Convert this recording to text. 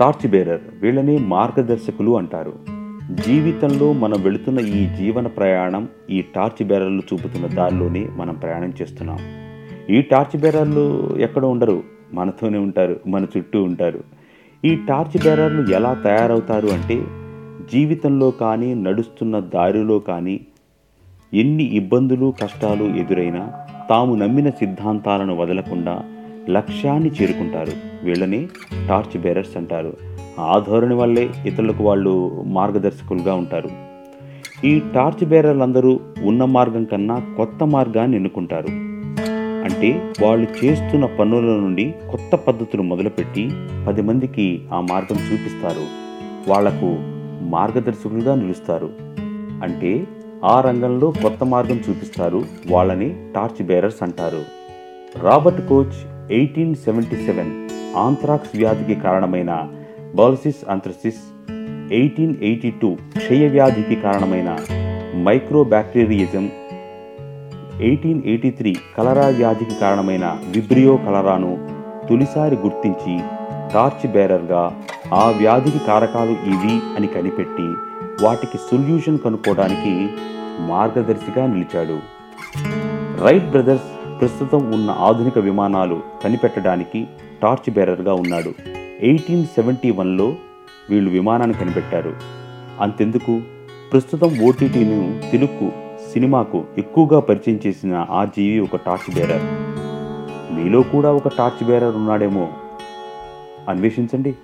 Torch bearer వీళ్ళని మార్గదర్శకులు అంటారు. జీవితంలో మనం వెళుతున్న ఈ జీవన ప్రయాణం ఈ టార్చ్ బేరర్లు చూపుతున్న దారిలోనే మనం ప్రయాణం చేస్తున్నాం. ఈ టార్చ్ బేరర్లు ఎక్కడ ఉండరు మనతోనే ఉంటారు మన చుట్టూ ఉంటారు. ఈ టార్చ్ బేరర్లు ఎలా తయారవుతారు అంటే జీవితంలో కానీ నడుస్తున్న దారిలో కానీ ఎన్ని ఇబ్బందులు కష్టాలు ఎదురైనా తాము నమ్మిన సిద్ధాంతాలను వదలకుండా లక్ష్యాన్ని చేరుకుంటారు. వీళ్ళని టార్చ్ బేరర్స్ అంటారు. ఆ ధోరణి వల్లే ఇతరులకు వాళ్ళు మార్గదర్శకులుగా ఉంటారు. ఈ టార్చ్ బేరర్లందరూ ఉన్న మార్గం కన్నా కొత్త మార్గాన్ని ఎన్నుకుంటారు. అంటే వాళ్ళు చేస్తున్న పనుల నుండి కొత్త పద్ధతులు మొదలుపెట్టి పది మందికి ఆ మార్గం చూపిస్తారు. వాళ్ళకు మార్గదర్శకులుగా నిలుస్తారు. అంటే ఆ రంగంలో కొత్త మార్గం చూపిస్తారు. వాళ్ళని టార్చ్ బేరర్స్ అంటారు. Robert Koch eighteen seventy seven anthrax వ్యాధికి కారణమైన బాల్సిస్ అంథ్రసిస్ ఎయిటీన్ ఎయిటీ టూ క్షయ వ్యాధికి కారణమైన mycobacterium eighteen eighty three cholera వ్యాధికి కారణమైన విబ్రియో కలరాను తొలిసారి గుర్తించి టార్చ్ బేరర్గా ఆ వ్యాధికి కారకాలు ఇవి అని కనిపెట్టి వాటికి సొల్యూషన్ కనుక్కోవడానికి మార్గదర్శిగా నిలిచాడు. రైట్ బ్రదర్స్ ప్రస్తుతం ఉన్న ఆధునిక విమానాలు కనిపెట్టడానికి టార్చ్ బేరర్గా ఉన్నాడు. ఎయిటీన్ సెవెంటీ వన్లో వీళ్ళు విమానాన్ని కనిపెట్టారు. అంతెందుకు? ప్రస్తుతం ఓటీటీను తెలుగు సినిమాకు ఎక్కువగా పరిచయం చేసిన ఆ జీవి ఒక టార్చ్ బేరర్. మీలో కూడా ఒక టార్చ్ బేరర్ ఉన్నాడేమో. అన్వేషించండి.